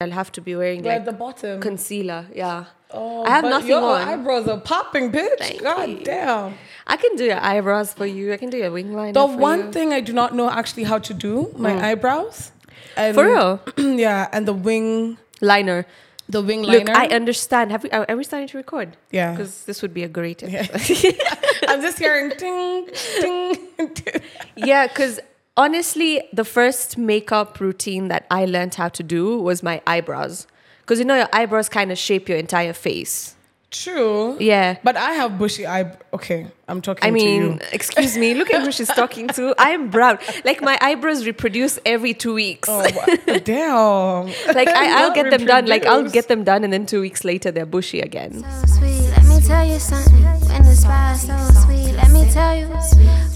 I'll have to be wearing like the bottom. concealer. Yeah. Oh, I have nothing your on. eyebrows are popping, bitch. Thank God you. damn. I can do your eyebrows for you. I can do your wing line. The one you. Mm. thing I do not know actually how to do my eyebrows. And For real? yeah, and the wing, liner. the wing liner. Look. I understand. Have we? Are we starting to record? Yeah. Because this would be a great Yeah. I'm just hearing ting ting. ding. yeah, because honestly, the first makeup routine that I learned how to do was my eyebrows. Because you know your eyebrows kind of shape your entire face. True. Yeah. But I have bushy eye. Okay, I'm talking I to mean, excuse me, look at who she's talking to. I am brown. Like my eyebrows reproduce every two weeks. Oh, damn. like I, I'll Not get them done. Like I'll get them done, and then two weeks later they're bushy again. so sweet. Let me tell you something. When the spice so sweet, let me tell you.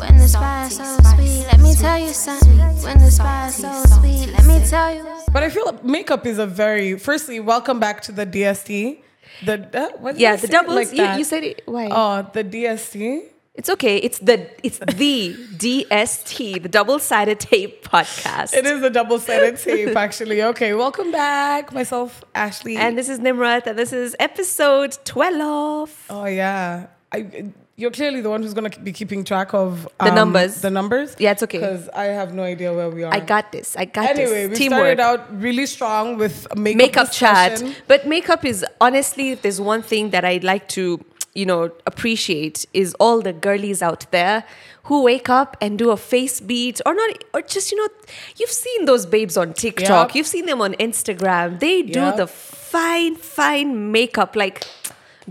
When the spice so sweet, let me tell you something. When the spice so sweet, let me tell you. But I feel like makeup is a very. Firstly, welcome back to the DST. The uh, what Yeah, the say doubles. like you, you said it. Why? Oh, the DST. It's okay. It's the it's the DST, the double sided tape podcast. It is a double-sided tape, actually. Okay, welcome back. Myself, Ashley. And this is Nimrat, and this is episode twelve. oh yeah, I. You're clearly the one who's gonna be keeping track of The um, numbers. The numbers. Yeah, it's okay. Because I have no idea where we are. I got this. I got Anyway, we this. Teamwork. started out really strong with makeup, makeup chat. But makeup is honestly, there's one thing that I'd like to, you know, appreciate is all the girlies out there who wake up and do a face beat or not, or just, you know, you've seen those babes on TikTok, Yep. you've seen them on Instagram. They do Yep. the fine, fine makeup. Like,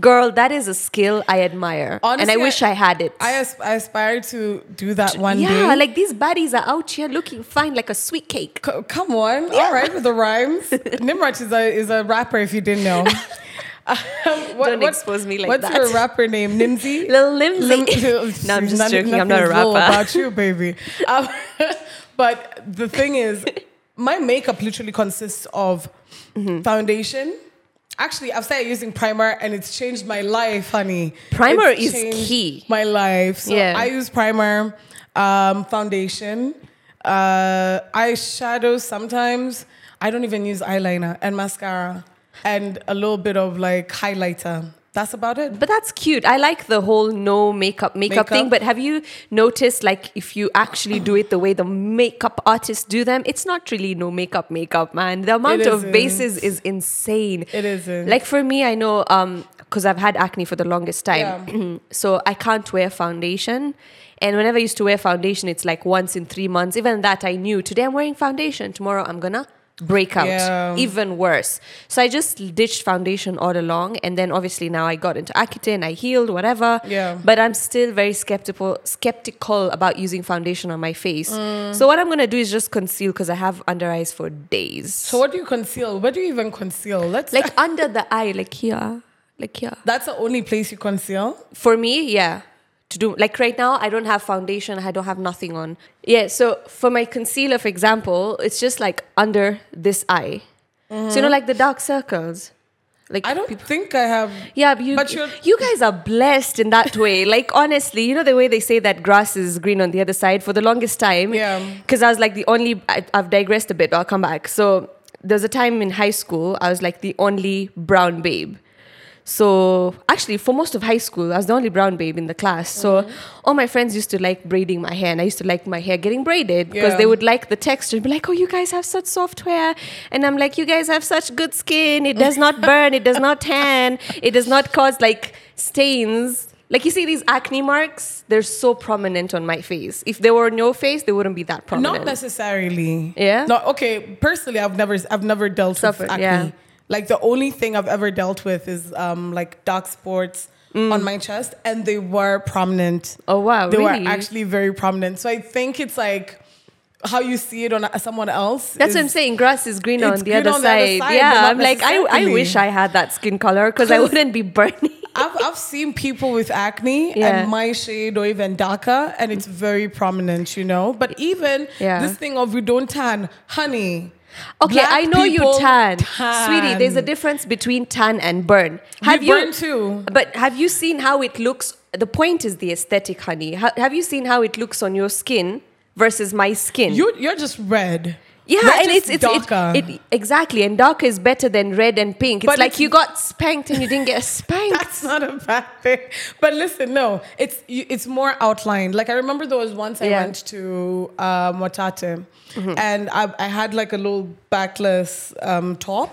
girl, that is a skill I admire. and I wish I, had it. I, as- I aspire to do that one yeah, day. like these baddies are out here looking fine like a sweet cake. C- come on, all right with the rhymes. Nimrat is a is a rapper. If you didn't know, Um, what- Don't expose me like what's that. What's your rapper name? Nimsy. Little Limsy. Lim- no, I'm just None- joking. I'm not a rapper. about you, baby. Um, but the thing is, my makeup literally consists of Mm-hmm. foundation. Actually, I've started using primer, and it's changed my life, honey. Primer It's is key. My life. So Yeah. I use primer, um, foundation, uh, eyeshadow. Sometimes I don't even use eyeliner and mascara, and a little bit of like highlighter. That's about it. But that's cute. I like the whole no makeup makeup, thing. But have you noticed, like, if you actually do it the way the makeup artists do them, it's not really no makeup makeup, man. The amount of bases is insane. It isn't. Like for me, I know um because I've had acne for the longest time, so I can't wear foundation. And whenever I used to wear foundation, it's like once in three months. Even that, I knew today I'm wearing foundation. Tomorrow I'm gonna break out. Yeah. Even worse. So I just ditched foundation all along, and then obviously now I got into Accutane. I healed, whatever. Yeah. But I'm still very skeptical skeptical about using foundation on my face. Mm. So what I'm gonna do is just conceal because I have under eyes for days. So what do you conceal? Where do you even conceal? Let's like under the eye, like here, like here. that's the only place you conceal. For me, yeah. To do like right now, I don't have foundation. I don't have nothing on. Yeah. So for my concealer, for example, it's just like under this eye. So you know, like the dark circles. Like I don't peop- think I have. yeah, but you, But you're- guys are blessed in that way. Like honestly, you know the way they say that grass is green on the other side. For the longest time, Yeah. Because I was like the only. I, I've digressed a bit. But I'll come back. So there's a time in high school I was like the only brown babe. So actually, for most of high school, I was the only brown babe in the class. So Mm-hmm. all my friends used to like braiding my hair, and I used to like my hair getting braided because Yeah. they would like the texture. And be like, "Oh, you guys have such soft hair," and I'm like, "You guys have such good skin. It does not burn. it does not tan. It does not cause like stains." Like you see these acne marks, they're so prominent on my face. If there were no face, they wouldn't be that prominent. Not necessarily. Yeah? No. Okay. Personally, I've never I've never dealt Suffered, with acne. yeah. Like the only thing I've ever dealt with is um like dark spots on my chest, and they were prominent. Mm. Oh, wow, They really? were actually very prominent. So I think it's like how you see it on someone else. That's what I'm saying. Grass is green on the, green other, on the other side. side, Yeah, I'm like, I, I wish I had that skin color because I wouldn't be burning. I've, I've seen people with acne Yeah. and my shade or even darker, and it's very prominent, you know. But even Yeah. this thing of we don't tan, honey. Okay, black I know you tan. tan. Sweetie, there's a difference between tan and burn. We Have you burn too. But have you seen how it looks? The point is the aesthetic, honey. Ha- have you seen how it looks on your skin versus my skin? You, you're just red. Yeah, Not and it's it's darker. It, it exactly, and darker is better than red and pink. It's But like it's- you got spanked and you didn't get spanked. That's not a bad thing. But listen, no, it's it's more outlined. Like I remember there was once I Yeah. went to um, Watate, Mm-hmm. and I, I had like a little backless um, top,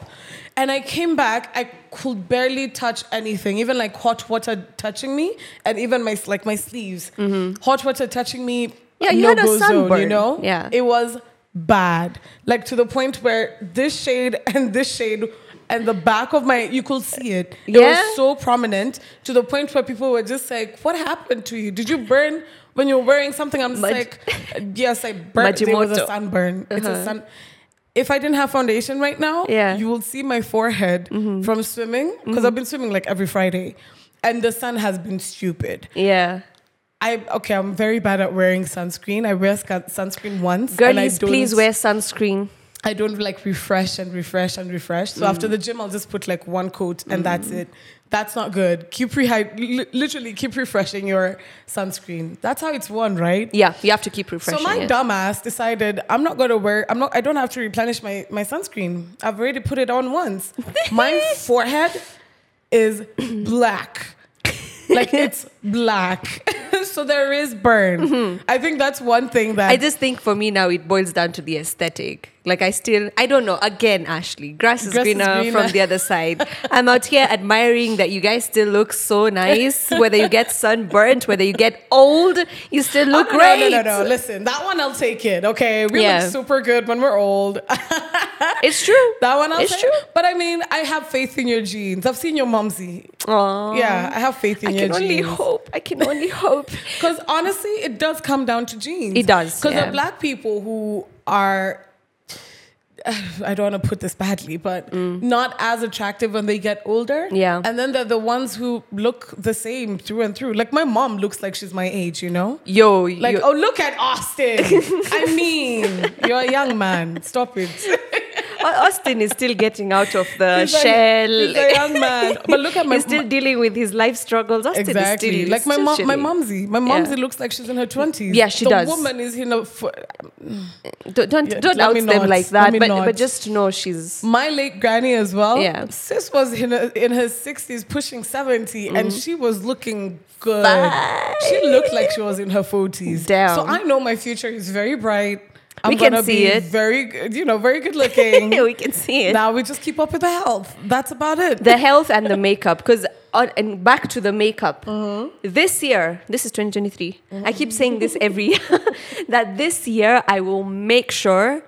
and I came back. I could barely touch anything, even like hot water touching me, and even my like my sleeves, hot water touching me. Mm-hmm. Yeah, you had a no-go zone, you know. Yeah. it was bad. Like to the point where this shade and this shade. And the back of my, you could see it. It Yeah? was so prominent to the point where people were just like, "What happened to you? Did you burn when you were wearing something?" I'm just Maj- like, "Yes, I burned. It was a sunburn. It's a sun." If I didn't have foundation right now, Yeah. Mm-hmm. you will see my forehead from swimming because I've been swimming like every Friday, and the sun has been stupid. yeah, I okay, I'm very bad at wearing sunscreen. I wear sunscreen once, and I girlies, please wear sunscreen. I don't like refresh and refresh and refresh. So mm. after the gym, I'll just put like one coat and that's mm. it. That's not good. Keep rehy- literally keep refreshing your sunscreen. That's how it's worn, right? Yeah, you have to keep refreshing. so my it. dumbass decided I'm not gonna wear. I'm not. I don't have to replenish my my sunscreen. I've already put it on once. my forehead is black. Like it's black. so there is burn. I think that's one thing that Mm-hmm. I just think for me now it boils down to the aesthetic. Like I still, I don't know. Again, Ashley, grass is, Grass is greener, greener. from the other side. I'm out here admiring that you guys still look so nice. Whether you get sunburnt, whether you get old, you still look Oh, no, great. No, no, no, Listen, that one I'll take it. Okay, we Yeah. look super good when we're old. It's true. that one I'll It's take. true. But I mean, I have faith in your genes. I've seen your momsy. Aw. Yeah, I have faith in I your genes. Hope. I can only hope. Because honestly, it does come down to genes. It does, Because yeah. the black people who are, I don't want to put this badly, but not as attractive when they get older. Mm. Yeah. And then they're the ones who look the same through and through. Like my mom looks like she's my age, you know? Yo, Like, yo- oh, look at Austin. I mean, you're a young man. Stop it. Austin is still getting out of the He's a- shell. he's a young man. But look at my He's still dealing with his life struggles. Austin Exactly. is still like my mom, my momsy. My momsy looks like she's in her twenties. Yeah, she the does. woman is in a. F- Don't don't, Yeah, don't out them not. like that. But not. but just know she's my late granny as well. Yeah. Sis was in her, in her sixties, pushing 70 and Mm-hmm. she was looking good. She looked like she was in her forties. Damn. So I know my future is very bright. I'm We can gonna see be it. very, good, you know, very good looking. we can see it. now we just keep up with the health. That's about it. the health and the makeup because and back to the makeup Mm-hmm. this year this is 2023 i keep saying this every year that this year i will make sure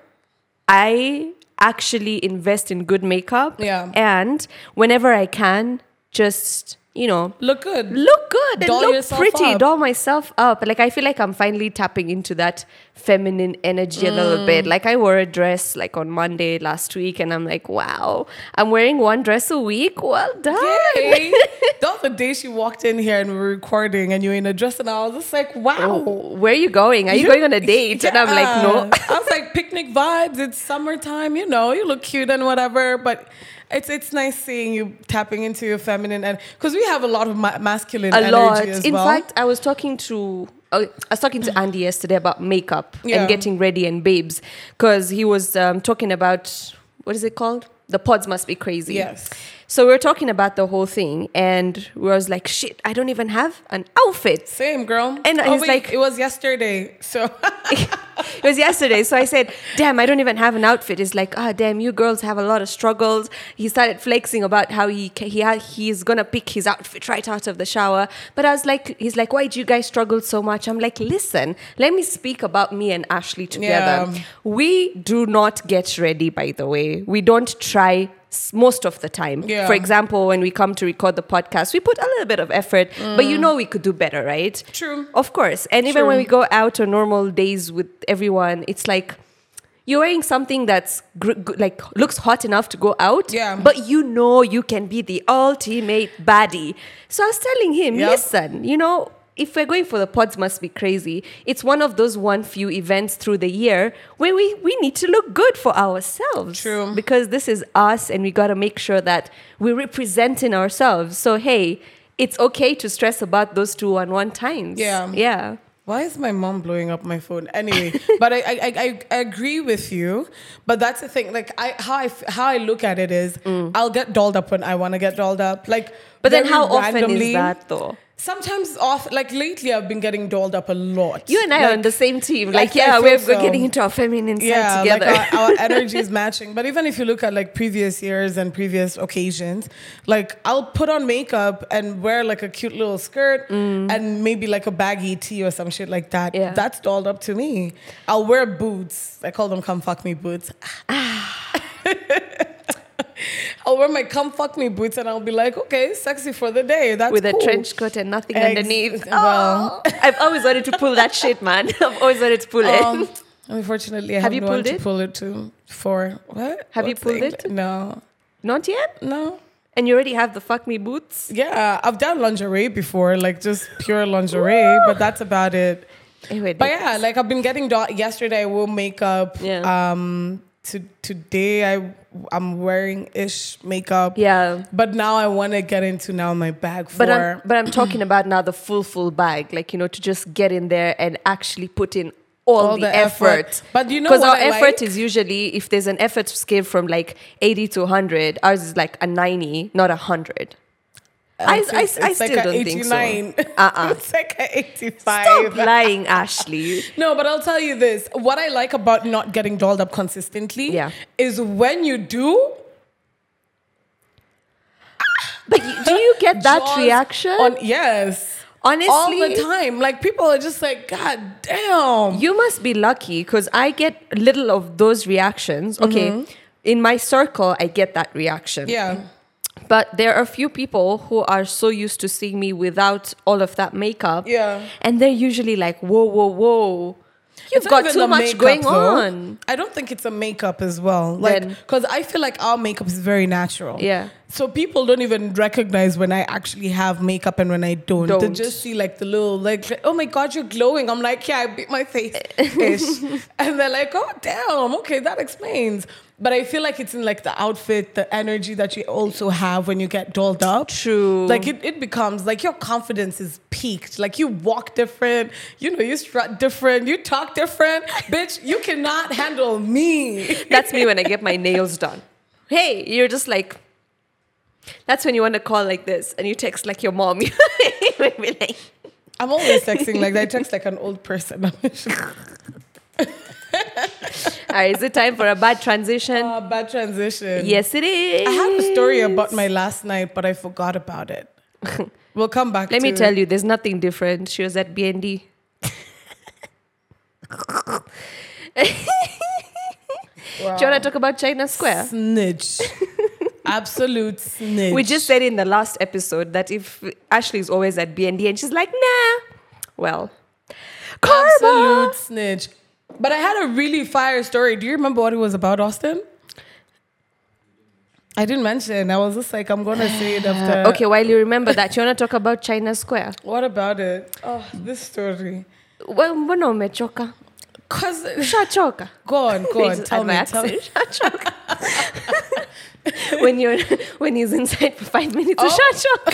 i actually invest in good makeup Yeah. and whenever i can just you know Look good. look good. And Doll look pretty. up. doll myself up. Like i feel like i'm finally tapping into that feminine energy a little Mm. bit. Like i wore a dress like on monday last week and i'm like wow i'm wearing one dress a week? Well done. Yay. that was the day she walked in here and we were recording and you were in a dress and I was just like, wow. Oh, where are you going? Are you, going on a date? And i'm like no. I was like, picnic vibes, it's summertime, you know, you look cute and whatever, but it's it's nice seeing you tapping into your feminine and because we have a lot of ma- masculine a energy lot as in well. fact i was talking to uh, I was talking to Andy yesterday about makeup Yeah. and getting ready and babes because he was um, talking about what is it called? The pods must be crazy. Yes. So we are talking about the whole thing, and we was like, "Shit, I don't even have an outfit." Same girl. And oh, he's wait, like- it was yesterday. So it was yesterday, so I said, "Damn, I don't even have an outfit." It's like, "Ah, damn, you girls have a lot of struggles." He started flexing about how he he he's gonna pick his outfit right out of the shower. But I was like, "He's like, why do you guys struggle so much?" I'm like, "Listen, let me speak about me and Ashley together. Yeah. We do not get ready, by the way. We don't try." Most of the time. Yeah. For example, when we come to record the podcast, we put a little bit of effort, but you mm. know we could do better, right? True. Of course. And even when we go out on normal days with everyone, it's like you're wearing something that's gr- g- like looks hot enough to go out. Yeah. But you know you can be the ultimate baddie. So I was telling him, Yep. listen, you know, if we're going for the pods must be crazy, it's one of those one few events through the year where we, we need to look good for ourselves. True. Because this is us and we gotta make sure that we're representing ourselves. So hey, it's okay to stress about those two on one times. Yeah. Yeah. Why is my mom blowing up my phone? Anyway, but I, I, I, I- agree with you. But that's the thing. Like I how I how I look at it is, I'll get dolled up when I want to get dolled up. Like, Mm. But then how often is that though? Sometimes off. Like lately, I've been getting dolled up a lot. You and I are on the same team. Like, yeah, we're, so. we're getting into our feminine side yeah, together. like our, our energy is matching. But even if you look at like previous years and previous occasions, like I'll put on makeup and wear like a cute little skirt and maybe like a baggy tee or some shit like that. Mm. Yeah. That's dolled up to me. I'll wear boots. I call them come fuck me boots. I'll wear my come fuck me boots and I'll be like, okay, sexy for the day. That's with cool. a trench coat and nothing Ex- underneath. well. Oh, I've always wanted to pull that shit, man. I've always wanted to pull Um, it. unfortunately, I Have you pulled to it? pull it to for what? Have you What's the pulled it? No, Not yet? no. And you already have the fuck me boots? Yeah, I've done lingerie before, like just pure lingerie, but that's about it. Anyway, But yeah, like I've been getting do- yesterday I wore makeup. Yeah. Um to today I I'm wearing ish makeup. yeah. But now I want to get into now my bag for But I'm, but I'm talking about now the full, full bag. Like, you know, to just get in there and actually put in all, All the, the effort. effort. But you know Because our I effort like? is usually, if there's an effort scale from like 80 to 100, ours is like a 90, not a 100. I- It's- I- I still a don't think so. 89. Uh-uh. it's like a 85. Stop lying, Ashley. No, but I'll tell you this. What I like about not getting dolled up consistently Yeah. is when you do, But you- do you get that jaws reaction? On, yes. Honestly, all the time. Like people are just like, God damn. You must be lucky because I get little of those reactions. Okay. Mm-hmm. In my circle, I get that reaction. yeah. But there are a few people who are so used to seeing me without all of that makeup. Yeah. And they're usually like, whoa, whoa, whoa. You've It's got too much makeup, going though. on. I don't think it's a makeup as well. Like, because I feel like our makeup is very natural. Yeah. So people don't even recognize when I actually have makeup and when I don't. They Don't. just see like the little like, oh my god, you're glowing. I'm like, yeah, I beat my face, and they're like, oh damn, okay, that explains. But I feel like it's in like the outfit, the energy that you also have when you get dolled up. True. Like it, it becomes like your confidence is peaked. Like you walk different, you know, you strut different, you talk different. Bitch, you cannot handle me. That's me when I get my nails done. Hey, you're just like, that's when you want to call like this and you text like your mom. Like, I'm always texting like that. I text like an old person. all right, is it time for a bad transition? Ah, bad transition. yes, it is. I have a story about my last night, but I forgot about it. We'll come back. Let me it. tell you, there's nothing different. She was at BND. Wow. Do you want to talk about China Square? Snitch. Absolute snitch. We just said in the last episode that if Ashley's always at BND and she's like, nah, well, karma. absolute snitch. But I had a really fire story. Do you remember what it was about, Austin? I didn't mention. I was just like, I'm gonna say it after. okay, while you remember that, you want to talk about China Square? What about it? Oh, this story. Well, mbona umechoka? Cause Ushachoka. go on, go on. Tell me. Tell me. when you're when he's inside for five minutes, Oh.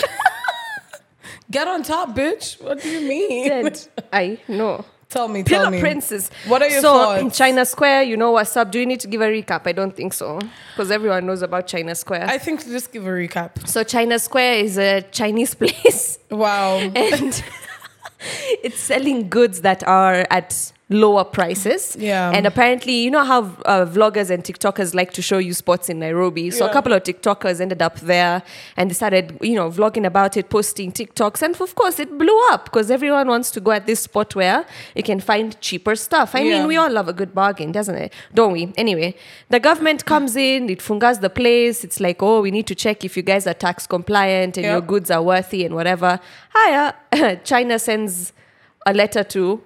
Get on top, bitch. What do you mean? Dead. I know. Tell me. Tell me. Princess. What are your so thoughts? in China Square, you know what's up? Do you need to give a recap? I don't think so, because everyone knows about China Square. I think just give a recap. so China Square is a Chinese place, Wow. and it's selling goods that are at lower prices. Yeah. And apparently, you know how uh, vloggers and TikTokers like to show you spots in Nairobi. So a couple of TikTokers ended up there and they started, you know, vlogging about it, posting TikToks. And of course, it blew up because everyone wants to go at this spot where you can find cheaper stuff. I Yeah. mean, we all love a good bargain, doesn't it? Don't we? Anyway, the government comes in, it fungas the place. It's like, oh, we need to check if you guys are tax compliant and your goods are worthy and whatever. Hiya, China sends a letter to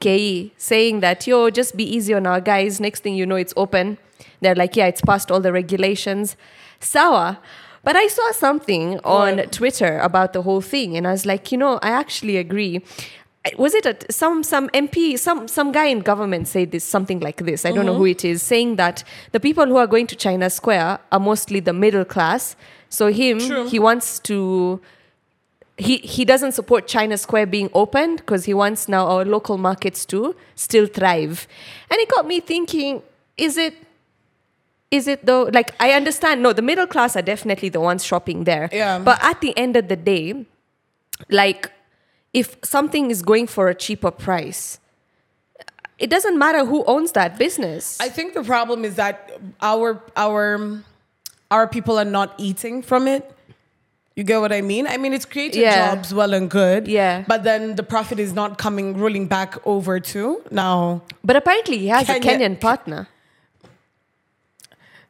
KE saying that, yo, just be easy on our guys. Next thing you know, it's open. They're like, yeah, it's passed all the regulations. Sour. But I saw something on What? Twitter about the whole thing, and I was like, you know, I actually agree. Was it a, some some MP some some guy in government said this something like this? I don't know mm-hmm. who it is saying that the people who are going to China Square are mostly the middle class. So him, True. he wants to he he doesn't support China Square being opened because he wants now our local markets to still thrive, and it got me thinking: Is it? Is it though? Like I understand. No, the middle class are definitely the ones shopping there. Yeah. But at the end of the day, like if something is going for a cheaper price, it doesn't matter who owns that business. I think the problem is that our our our people are not eating from it. You get what I mean? I mean, it's creating Yeah. jobs, well and good. Yeah. But then the profit is not coming rolling back over to now. but apparently, he has a Kenyan partner.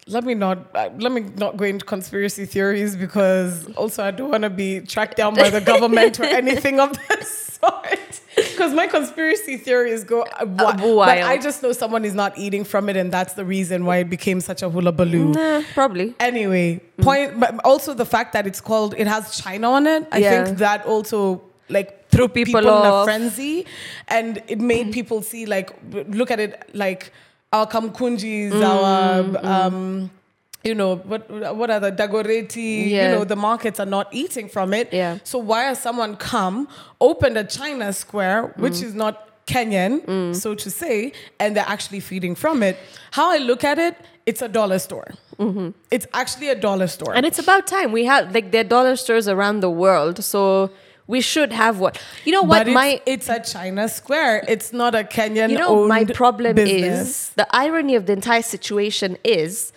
Let me not uh, let me not go into conspiracy theories because also I don't want to be tracked down by the government or anything of that sort. Because my conspiracy theories go uh, wi- but wild. I just know someone is not eating from it, and that's the reason why it became such a hula baloo. Nah, probably. Anyway, point, but also the fact that it's called, it has China on it. I Yeah. think that also like threw people people, in a frenzy, and it made people see like look at it like our Kamukunjis, Mm, our um, you know what what are the Dagoretti? Yeah. You know the markets are not eating from it. Yeah. So why has someone come opened a China Square, which Mm. is not Kenyan, so to say, and they're actually feeding from it? How I look at it, it's a dollar store. It's actually a dollar store. Mm-hmm. And it's about time. We have like there are dollar stores around the world, so we should have one. You know what? but my it's, it's a China Square. It's not a Kenyan. you know my problem business. is the irony of the entire situation is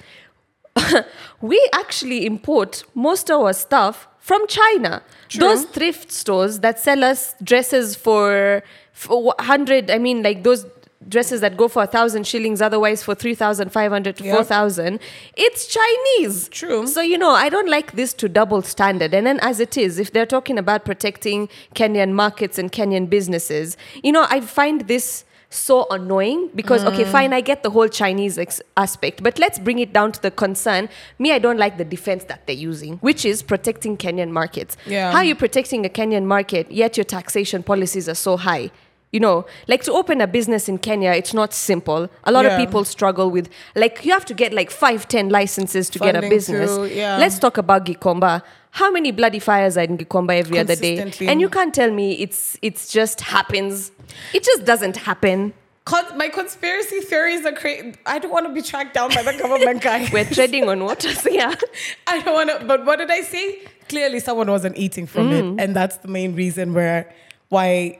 we actually import most of our stuff from China. Those thrift stores that sell us dresses for, for 100, I mean, like those dresses that go for a thousand shillings, otherwise for 3,500 to Yep. 4,000, it's Chinese. True. So, you know, I don't like this to double standard. And then, as it is, if they're talking about protecting Kenyan markets and Kenyan businesses, you know, I find this so annoying because, okay, Mm. fine, I get the whole Chinese ex- aspect, but let's bring it down to the concern. Me, I don't like the defense that they're using, which is protecting Kenyan markets. Yeah. How are you protecting a Kenyan market, yet your taxation policies are so high? You know, like to open a business in Kenya, it's not simple. A lot of people struggle with, like, you have to get like five, ten licenses to get a Funding business. through, yeah. Let's talk about Gikomba. How many bloody fires are in Gikomba every other day? And you can't tell me it's it's just happens. It just doesn't happen. Con- my conspiracy theories are crazy. I don't want to be tracked down by the government guy. We're treading on waters. Yeah. I don't want to. But what did I say? Clearly, someone wasn't eating from it, mm. and that's the main reason where why.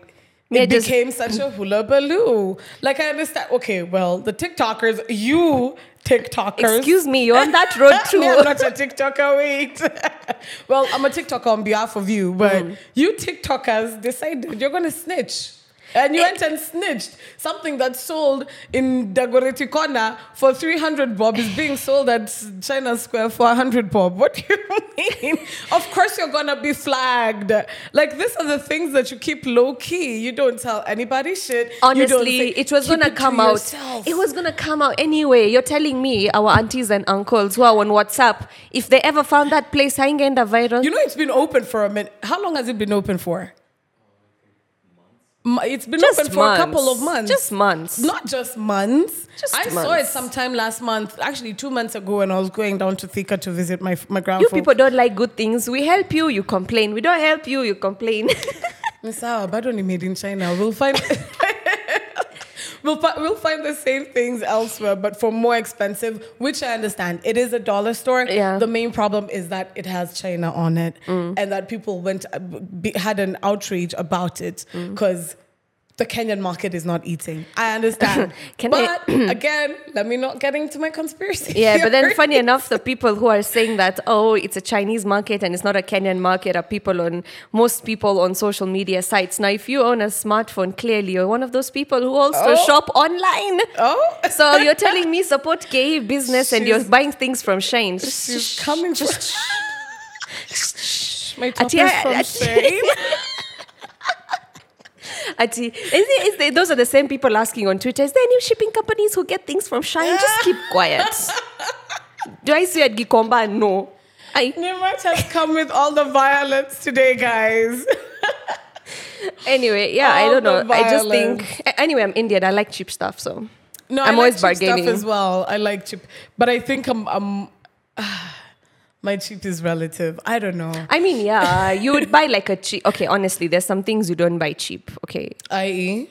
It just- became such a hula baloo. Like I understand. Okay, well, the TikTokers, you TikTokers. Excuse me, you're on that road too. I'm not a TikToker. Wait. well, I'm a TikToker on behalf of you, but Mm. you TikTokers decided you're gonna snitch. And you went and snitched something that's sold in Dagoretti Corner for 300 bob is being sold at China Square for 100 bob. What do you mean? of course you're gonna be flagged. Like these are the things that you keep low key. You don't tell anybody shit. Honestly, say- it was gonna to come out. yourself. It was gonna come out anyway. You're telling me our aunties and uncles who are on WhatsApp, if they ever found that place, haingenda viral. You know, it's been open for a minute. How long has it been open for? It's been just open for a couple of months. months. Just months. Not just months. Just I saw it sometime last month, actually two months ago, when I was going down to Thika to visit my my grandfather. you people don't like good things. We help you, you complain. We don't help you, you complain. Miss but only made in China. We'll find. We'll, we'll find the same things elsewhere, but for more expensive, which I understand. It is a dollar store. Yeah. The main problem is that it has China on it, and that people went uh, had an outrage about it because the Kenyan market is not eating. I understand, Can I- but again, let me not get into my conspiracy. yeah, but then funny enough, the people who are saying that, oh, it's a Chinese market and it's not a Kenyan market are people on most people on social media sites. Now, if you own a smartphone, clearly you're one of those people who also Oh. shop online. Oh, So you're telling me support gay business and you're buying things from SHEIN. she's coming. Just my top Ati- is from SHEIN. Ati, is it, is it, those are the same people asking on Twitter, is there any shipping companies who get things from SHEIN? Just keep quiet. Do I see at Gikomba? No. I, Nimrat has come with all the violence today, guys. anyway, yeah, I don't know. the I just think, anyway, I'm Indian. I like cheap stuff. So No, I'm I always like cheap bargaining. stuff as well. I like cheap, but I think I'm, I'm My cheap is relative. I don't know. I mean, yeah, you would buy like a cheap. Okay, honestly, there's some things you don't buy cheap. Okay, I.e.,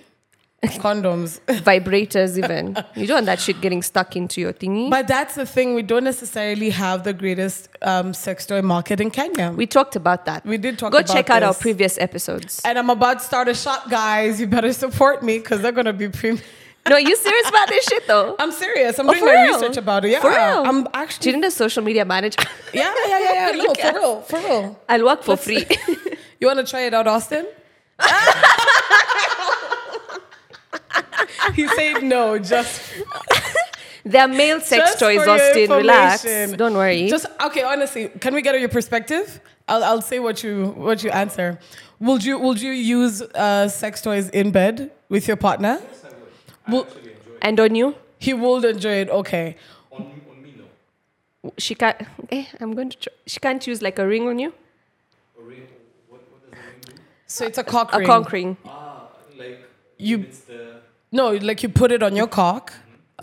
condoms. vibrators even. You don't want that shit getting stuck into your thingy. But that's the thing. We don't necessarily have the greatest um, sex toy market in Kenya. we talked about that. We did talk Go about check out our previous episodes. and I'm about to start a shop, guys. You better support me because they're gonna be premium. No, are you serious about this shit though? I'm serious. I'm Oh, doing my real? research about it. Yeah, For real? I'm Do actually. you need a social media manager? Yeah, yeah, yeah, yeah. No, for real, for real. I'll work for free. You want to try it out, Austin? he said no, just there are male sex Just toys, Austin. Relax. Don't worry. Just okay. Honestly, can we get your perspective? I'll, I'll say what you what you answer. Would you would you use uh, sex toys in bed with your partner? Will, and on you? he would enjoy it. Okay. On, on me, no. She can't. Eh, I'm going to. Try. She can't use like a ring on you. A ring, what, what does a ring do? So it's a cock A ring. conch ring. Ah, like You- it's the No, like you put it on your cock.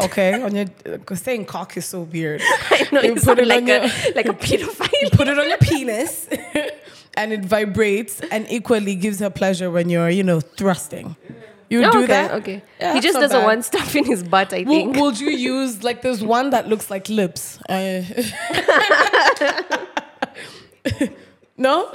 Okay, on your because saying cock is so weird. I know You you put it like on a your- like a pedophile. put it on your penis, and it vibrates and equally gives her pleasure when you're you know thrusting. You would Oh, do okay, that. okay. Yeah, he just doesn't bad. want stuff in his butt. I Would, think. would you use like there's one that looks like lips? Uh, no?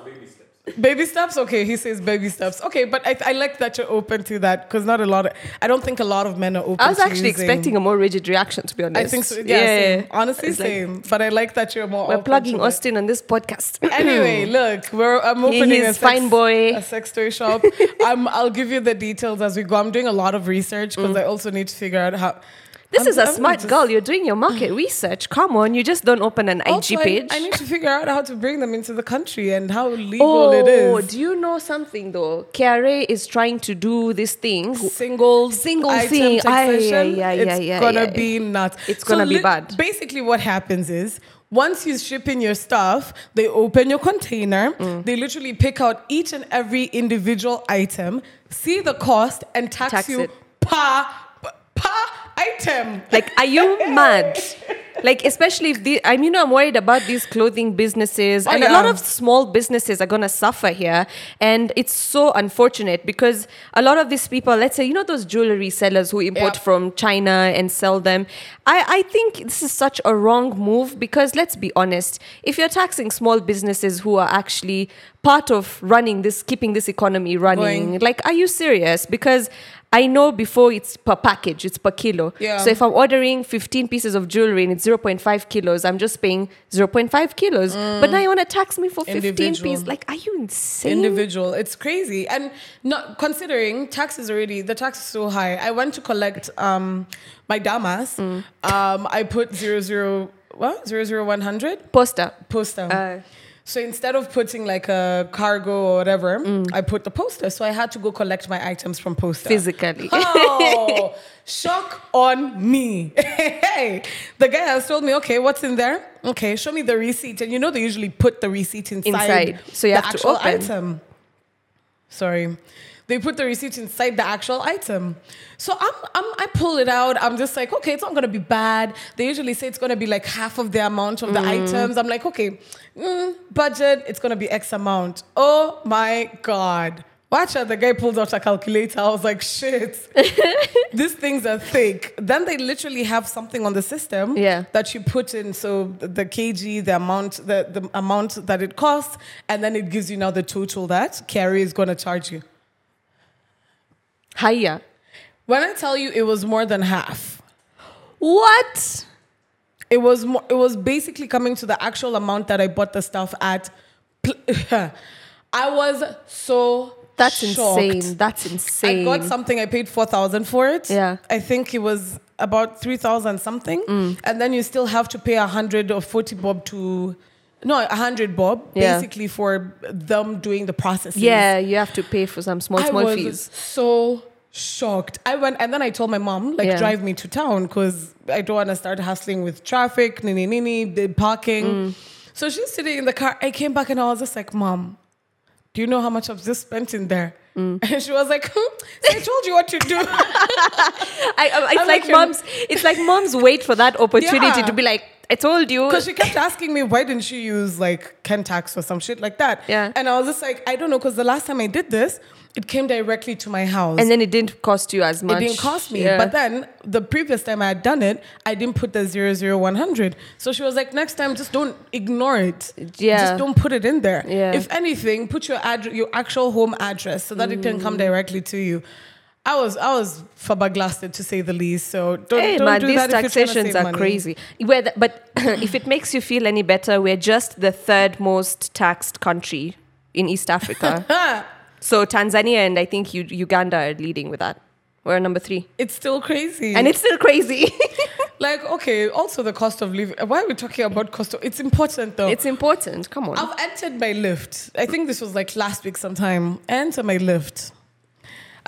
Baby steps. Okay, he says baby steps. Okay, but I, I like that you're open to that because not a lot of, I don't think a lot of men are open to that. I was actually using- expecting a more rigid reaction, to be honest. I think so. Yeah, same. honestly, It's like, same. but I like that you're more we're plugging. Austin on this podcast. Anyway, look, we're I'm opening he's a sex, fine boy. a sex toy shop. I'm, I'll give you the details as we go. I'm doing a lot of research because mm. I also need to figure out how. This I'm- is a I'm smart just- girl. You're doing your market research. Come on, you just don't open an Also, IG I- page. I, need to figure out how to bring them into the country and how legal it is. oh, do you know something though? KRA is trying to do this thing. Single, Single item thing. Aye, taxation, yeah, yeah, it's yeah, gonna yeah. be nuts. It's gonna be bad. Basically, what happens is once you ship in your stuff, they open your container. Mm. They literally pick out each and every individual item, see the cost, and tax, Tax you it. pa per item. Like, are you mad? Like, especially if the, I mean, I'm worried about these clothing businesses, Oh, and a lot of small businesses are gonna suffer here, and it's so unfortunate because a lot of these people, let's say, you know, those jewelry sellers who import Yeah. from China and sell them. I, I think this is such a wrong move because let's be honest, if you're taxing small businesses who are actually part of running this, keeping this economy running, Going. like, are you serious? Because I know before it's per package, it's per kilo. Yeah. So if I'm ordering 15 pieces of jewelry and it's 0.5 kilos, I'm just paying 0.5 kilos. But now you want to tax me for 15 Individual. pieces? Like, are you insane? individual. It's crazy, and not considering taxes already. The tax is so high. I went to collect um, my damas. Mm. Um, I put zero zero what zero zero one hundred Poster. poster. Uh, so instead of putting like a cargo or whatever, Mm. I put the poster. So I had to go collect my items from poster. physically. Oh, shock on me. hey, the guy has told me, okay, what's in there? Okay, show me the receipt. And you know, they usually put the receipt inside, Inside. So you the have to open. item. Sorry. They put the receipt inside the actual item. So I'm, I'm, I pull it out. I'm just like, okay, it's not going to be bad. They usually say it's going to be like half of the amount of the Mm. items. I'm like, okay, mm, budget, it's going to be X amount. Oh my God. Watch out, the guy pulled out a calculator. I was like, shit, these things are thick. Then they literally have something on the system Yeah. that you put in. So the- kg, the amount, the, the amount that it costs, and then it gives you now the total that carry is going to charge you. Higher. When I tell you it was more than half, What? it was more, it was basically coming to the actual amount that I bought the stuff at. I was so That's shocked. insane. That's insane. I got something. I paid four thousand for it. Yeah. I think it was about three thousand something, Mm. and then you still have to pay a hundred or forty bob to, no, a hundred bob Yeah. basically for them doing the processing. Yeah, you have to pay for some small, I small was fees. so shocked. I went and then I told my mom like Yeah. drive me to town because I don't want to start hustling with traffic, nini nini, the parking. Mm. So she's sitting in the car. I came back and I was just like, Mom, do you know how much I've just spent in there? Mm. And she was like, hmm, so I told you what to do. I, I, it's I'm like like, moms. It's like moms wait for that opportunity Yeah. to be like, I told you. Because she kept asking me why didn't she use like Kentax or some shit like that. Yeah. And I was just like, I don't know, because the last time I did this, it came directly to my house. And then it didn't cost you as much. it didn't cost me. Yeah. But then the previous time I had done it, I didn't put the 00100. So she was like, next time just don't ignore it. Yeah. Just don't put it in there. Yeah. If anything, put your address, your actual home address so that it can Mm. come directly to you. I was I was flabbergasted to say the least. So don't, Hey don't man, do these that if you're trying to taxations are money. crazy. Whether, but if it makes you feel any better, we're just the third most taxed country in East Africa. so Tanzania and I think U- Uganda are leading with that. We're number three, It's still crazy. and it's still crazy. like okay. Also, the cost of living. Why are we talking about cost? Of, it's important though. it's important. Come on. I've entered my lift. I think this was like last week sometime. I enter my lift.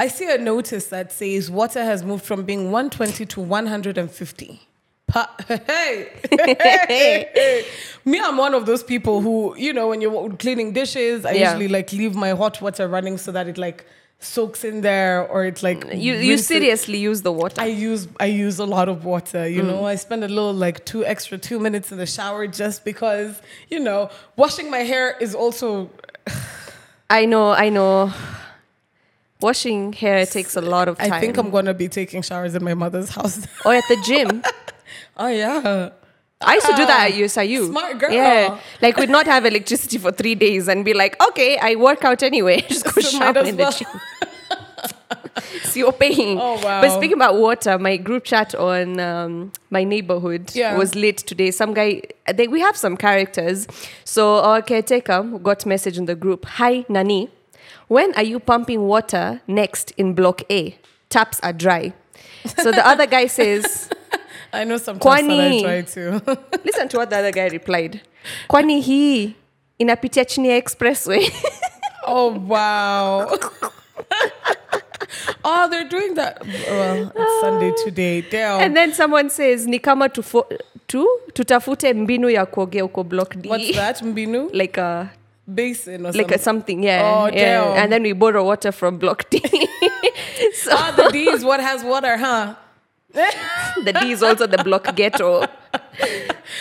I see a notice that says water has moved from being 120 to 150. Pa- hey. Me, I'm one of those people who, you know, when you're cleaning dishes, I Yeah. usually like leave my hot water running so that it like soaks in there or it like You you seriously use the water. I use I use a lot of water. You mm. know, I spend a little like two extra two minutes in the shower just because you know washing my hair is also I know, I know. Washing hair takes a lot of time. I think I'm gonna be taking showers in my mother's house. or at the gym. oh yeah, I used to do that at USIU. Smart girl. Yeah. Like we'd not have electricity for three days and be like, okay, I work out anyway. Just go So shower in the well. gym. so you're paying. Oh, wow. But speaking about water, my group chat on um, my neighborhood Yeah. was lit today. Some guy, they, we have some characters. So our caretaker got message in the group. Hi, Nani. When are you pumping water next in block A? Taps are dry. So the other guy says, I know sometimes that I Kwani. try to. Listen to what the other guy replied. Kwani hii inapitia chini ya expressway. oh wow. oh, they're doing that. Well, it's Sunday ah. today. Damn. and then someone says ni kama tufo, tu tutafute mbinu ya kuogea uko block D. What's that? Mbinu? Like a Basin or like something. something, yeah. Oh, yeah. damn. And then we borrow water from block D. so Ah, the D is what has water, huh? the D is also the block ghetto.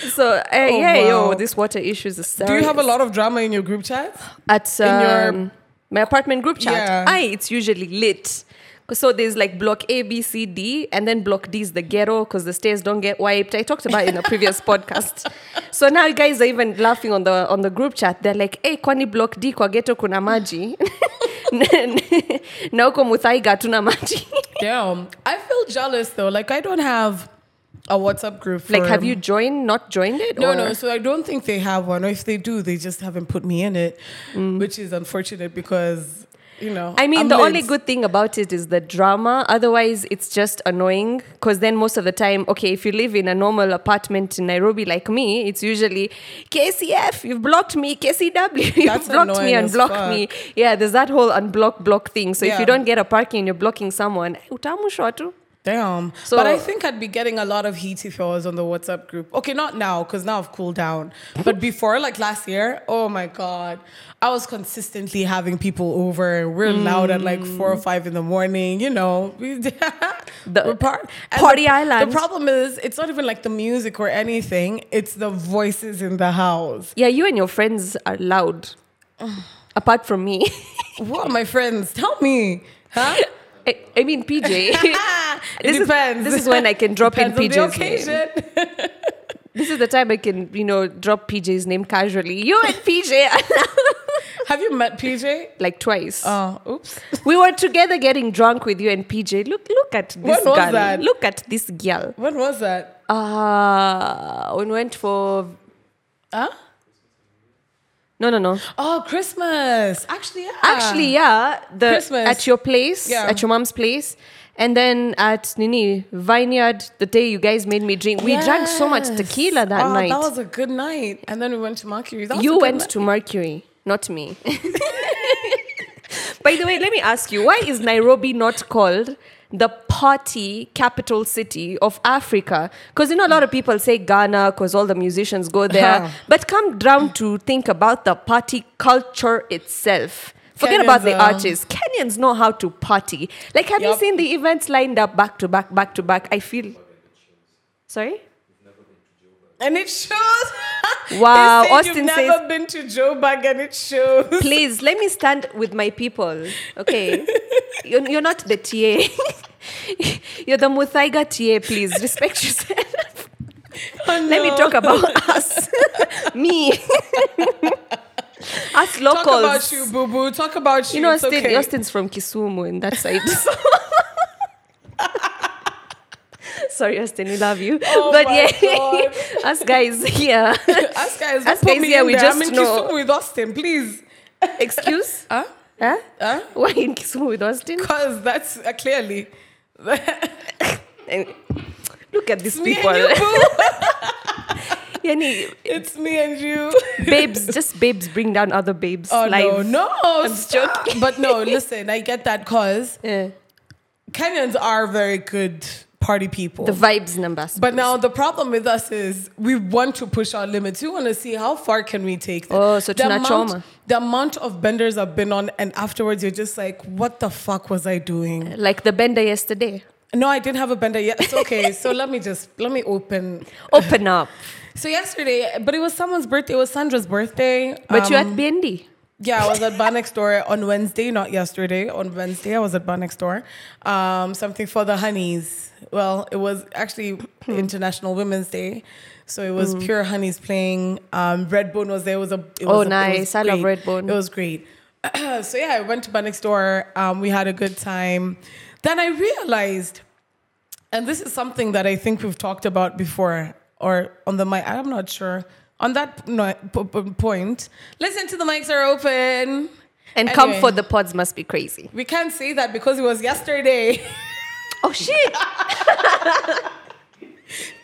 So uh, yeah, Oh, wow. yo, this water issues is serious. Do you have a lot of drama in your group chat? at in your- um, my apartment group chat. Yeah. Aye, it's usually lit. So there's like block A, B, C, D, and then block D is the ghetto because the stairs don't get wiped. I talked about it in a previous podcast. So now you guys are even laughing on the on the group chat. They're like, "Hey, kwani block D kwa ghetto kuna maji?" na huko Muthaiga tuna maji. Damn. I feel jealous though. Like I don't have a WhatsApp group. Like, have you joined? Not joined it? No, or? no. So I don't think they have one. Or if they do, they just haven't put me in it, mm. which is unfortunate because you know. I mean, the only good thing about it is the drama. Otherwise, it's just annoying because then most of the time, okay, if you live in a normal apartment in Nairobi like me, it's usually KCF, you've blocked me, KCW, you've blocked me, unblocked me. Yeah, there's that whole unblock block thing. So if you don't get a parking, and you're blocking someone. Tu. Damn. So- but I think I'd be getting a lot of heat if I was on the WhatsApp group. Okay, not now, because now I've cooled down. But before, like last year, oh my God. I was consistently having people over. We're loud at like four or mm. five in the morning, you know. The we're par- party the, island. The problem is, it's not even like the music or anything, it's the voices in the house. Yeah, you and your friends are loud. Apart from me. What are my friends? Tell me. Huh? I, I mean, PJ. This is- depends. this is when I can drop in Depends on the PJ's this is the time I can, you know, drop PJ's name casually. You and PJ Have you met PJ? like twice. Oh, oops. we were together getting drunk with you and PJ. Look, look at this When was that? Look at this girl. When was that? Uh, we went for Huh? no, no, no. Oh, Christmas. Actually, yeah. Actually, yeah, the Christmas. at your place, Yeah. at your mom's place, and then at Nini Vineyard, the day you guys made me drink. We drank so much tequila that oh, night. That was a good night. And then we went to Mercury. You went night. to Mercury, not me. By the way, let me ask you, why is Nairobi not called the party capital city of Africa? Because you know a lot of people say Ghana because all the musicians go there. But come down to think about the party culture itself. Forget about the Kenyans, uh, artists. Kenyans know how to party. Like, have you Yup. seen the events lined up back to back, back to back? I feel. Sorry? And it shows. Wow, He said Austin you've says- never been to Joburg and it shows. Please let me stand with my people. Okay, you're, you're not the TA. you're the Muthaiga TA. Please respect yourself. Oh, Let me talk about us. Me. Us locals. Talk about you, boo boo. Talk about you. You know, it's Austin, okay. Austin's from Kisumu in that side. Sorry, Austin, we love you. Oh but yeah, God. us guys here. Us guys, Us guys here, we there. just I'm in know. Kisumu with Austin, please. Excuse? Huh? Huh? Huh? Why in Kisumu with Austin? Because that's uh, clearly. Look at these people. Yani, It's me and you. babes, just babes bring down other babes. Oh live. no, no, I'm stop. joking. But no, listen, I get that cause Yeah. Kenyans are very good party people. The vibes number. but now the problem with us is we want to push our limits. We want to see how far can we take this. Oh, so the amount, tunachoma. the amount of benders I've been on, and afterwards you're just like, what the fuck was I doing? like the bender yesterday. No, I didn't have a bender yet. It's okay. so let me just let me open. Open up. So yesterday, but it was someone's birthday. It was Sandra's birthday. But you Um, at BND. Yeah, I was at Bar Next Door on Wednesday, not yesterday. On Wednesday, I was at Bar Next Door. Um, something for the honeys. Well, it was actually Hmm. International Women's Day. So it was pure honeys playing. Um, Redbone was there. It was a it Oh, a- was nice. I love. Redbone. It was great. so yeah, I went to Bar Next Door. Um, we had a good time. Then I realized, and this is something that I think we've talked about before, or on the mic. I'm not sure. On that no, p- p- point, listen to the mics are open. And come for the pods must be crazy. We can't say that because it was yesterday. Oh shit.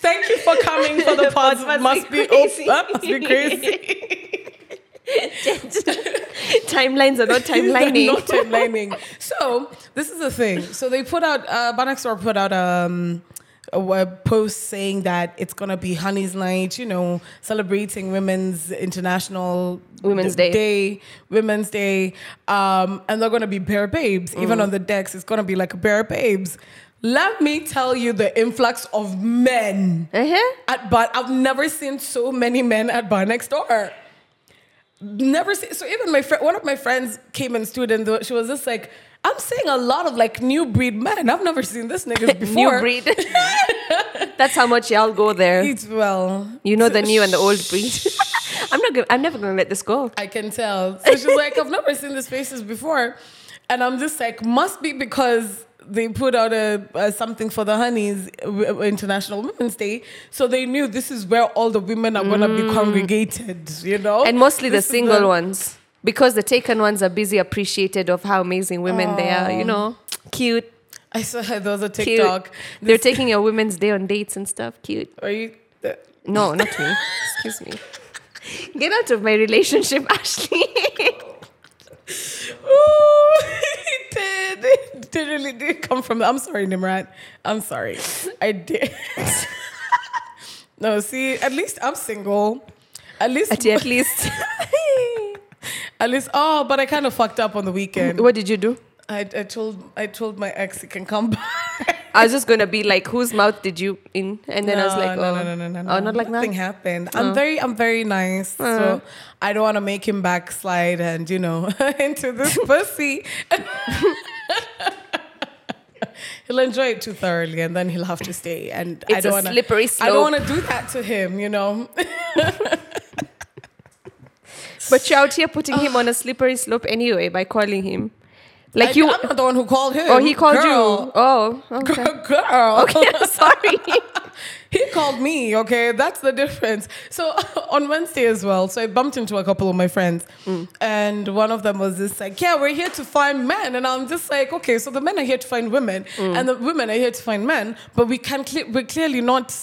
Thank you for coming for the pods. Pods Must, be, crazy. open. Must be crazy. Timelines are not timelining. Not timelining. So this is the thing. So they put out uh, Bar Next Door put out um, a, post saying that it's gonna be Honey's Night. You know, celebrating Women's International Women's Day. Day, Women's Day, um, and they're gonna be bare babes. Mm. Even on the decks, it's gonna be like bare babes. Let me tell you the influx of men Uh-huh. at but I've never seen so many men at bar next door. Never seen so even my friend one of my friends came and stood and she was just like, I'm seeing a lot of like new breed men. I've never seen this niggas before. New breed. That's how much y'all go there. It's well. You know the new and the old breed. I'm not gonna I'm never gonna let this go. I can tell. So she's like, I've never seen these faces before. And I'm just like, must be because they put out a, a something for the honeys International Women's Day, so they knew this is where all the women are gonna be congregated, you know, Mm. And mostly the This is single ones. Because the taken ones are busy appreciated of how amazing women they are, you know. Cute. I saw those on Cute. TikTok. They're taking your women's day on dates and stuff. Cute. Are you? uh, No, not me. Excuse me. Get out of my relationship, Ashley. Ooh, it did. It did really did come from. I'm sorry, Nimrat. I'm sorry. I did. no, see, at least I'm single. At least, At at least. At least. Oh, but I kind of fucked up on the weekend. what did you do? I, I told I told my ex he can come back. I was just gonna be like, whose mouth did you in? And then I was like, oh, no, no, no, no, oh, no. not like Nothing that. happened. I'm oh. very, I'm very nice. So uh-huh. I don't want to make him backslide and you know into this pussy. he'll enjoy it too thoroughly, and then he'll have to stay. And I don't a wanna, slippery slope. I don't want to do that to him. You know. But you're out here putting him on a slippery slope anyway by calling him. Like I, you. I'm not the one who called him. Oh, he called you. Oh, okay. Girl. Okay, sorry. he called me, okay? That's the difference. So on Wednesday as well, so I bumped into a couple of my friends, mm. and one of them was just like, Yeah, we're here to find men. And I'm just like, Okay, so the men are here to find women, mm. and the women are here to find men, but we can't, cle- we're clearly not.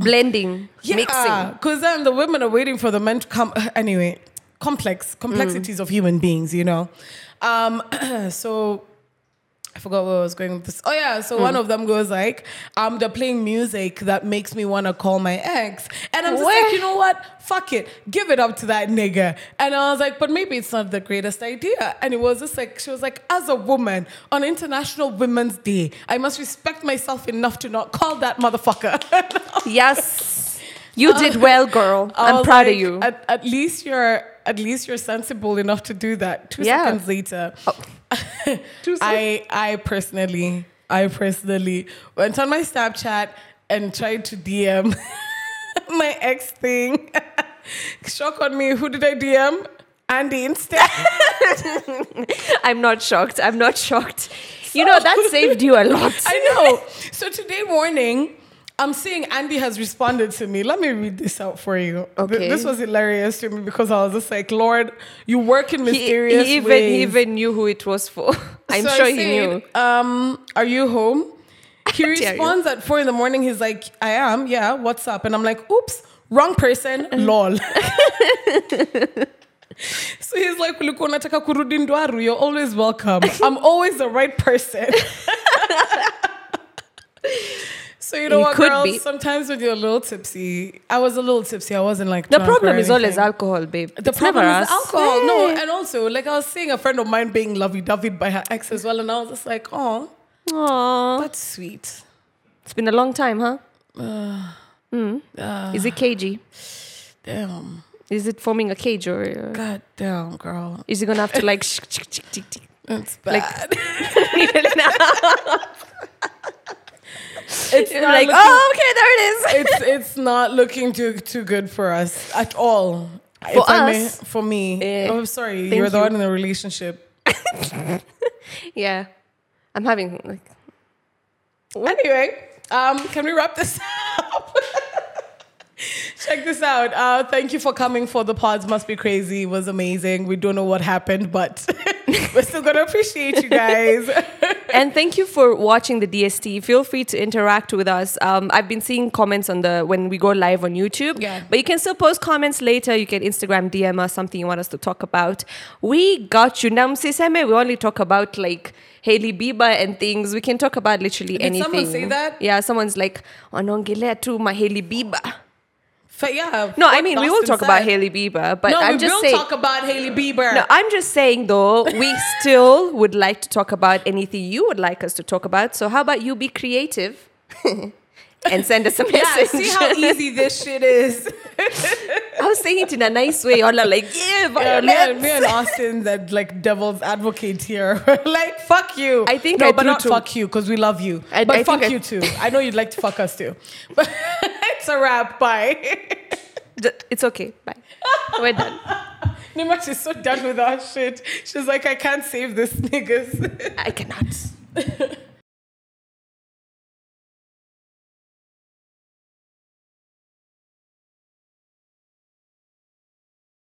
Blending, Yeah, mixing. because then the women are waiting for the men to come. Anyway, complex, complexities of human beings, you know? Um, so I forgot where I was going with this. Oh yeah, so one of them goes like, um, they're playing music that makes me want to call my ex, and I'm just Where? like, you know what? Fuck it, give it up to that nigga. And I was like, but maybe it's not the greatest idea. And it was just like, she was like, as a woman on International Women's Day, I must respect myself enough to not call that motherfucker. Yes. You did well, girl. I'm proud of you. At, at least you're at least you're sensible enough to do that. Two Yeah. seconds later, oh. soon. I I personally I personally went on my Snapchat and tried to DM my ex thing. Shock on me. Who did I DM? Andy instead. I'm not shocked. I'm not shocked. You know, that saved you a lot. I know. So today morning, I'm seeing Andy has responded to me. Let me read this out for you. Okay. This was hilarious to me because I was just like, Lord, you work in He, mysterious he even, ways. he even knew who it was for. I'm So sure he knew. Um, are you home? He responds at four in the morning. He's like, I am. Yeah. What's up? And I'm like, oops, wrong person. Lol. so he's like, ulikuwa unataka kurudi Ndwaru. You're always welcome. I'm always the right person. So you know what, could girls? be. Sometimes when you're a little tipsy, I was a little tipsy. I wasn't like The problem is always alcohol, babe. The It's problem is us. alcohol. No, and also like I was seeing a friend of mine being lovey-dovey by her ex as well, and I was just like, oh, Aw. that's sweet. It's been a long time, huh? Uh, Is it cagey? damn. Is it forming a cage or uh, God damn, girl. is it gonna have to like It's Like- bad. it's not like, looking, oh, okay, there it is. it's it's not looking too too good for us at all. For If I may- us? for me. Eh, oh, sorry, you're the one in the relationship. yeah, I'm having like Anyway, um, can we wrap this up? Check this out. Uh, thank you for coming for the pods. Must be crazy. It was amazing. We don't know what happened, but we're still gonna appreciate you guys. and thank you for watching the DST. Feel free to interact with us. Um, I've been seeing comments on the when we go live on YouTube. Yeah. But you can still post comments later. You can Instagram DM us something you want us to talk about. We got you. Now, msiseme we only talk about like Hailey Bieber and things. We can talk about literally Did anything. someone say that? Yeah, someone's like, wanaongelea tu ma Hailey Bieber. But yeah. No, I mean we will talk about said. Hailey Bieber, but no, I'm we just will saying. talk about Hailey Bieber. No, I'm just saying though, we still would like to talk about anything you would like us to talk about. So how about you be creative and send us a message. yeah, see how easy this shit is. I was saying it in a nice way. All are like, yeah, Yeah, me, and, me and Austin, that like devil's advocate here. like, fuck you. I think no, I but not too- fuck you because we love you. I- but I fuck think I- you too. I know you'd like to fuck us too. But it's a wrap. Bye. It's okay. Bye. We're done. Nima, she's so done with our shit. She's like, I can't save this niggas. I cannot.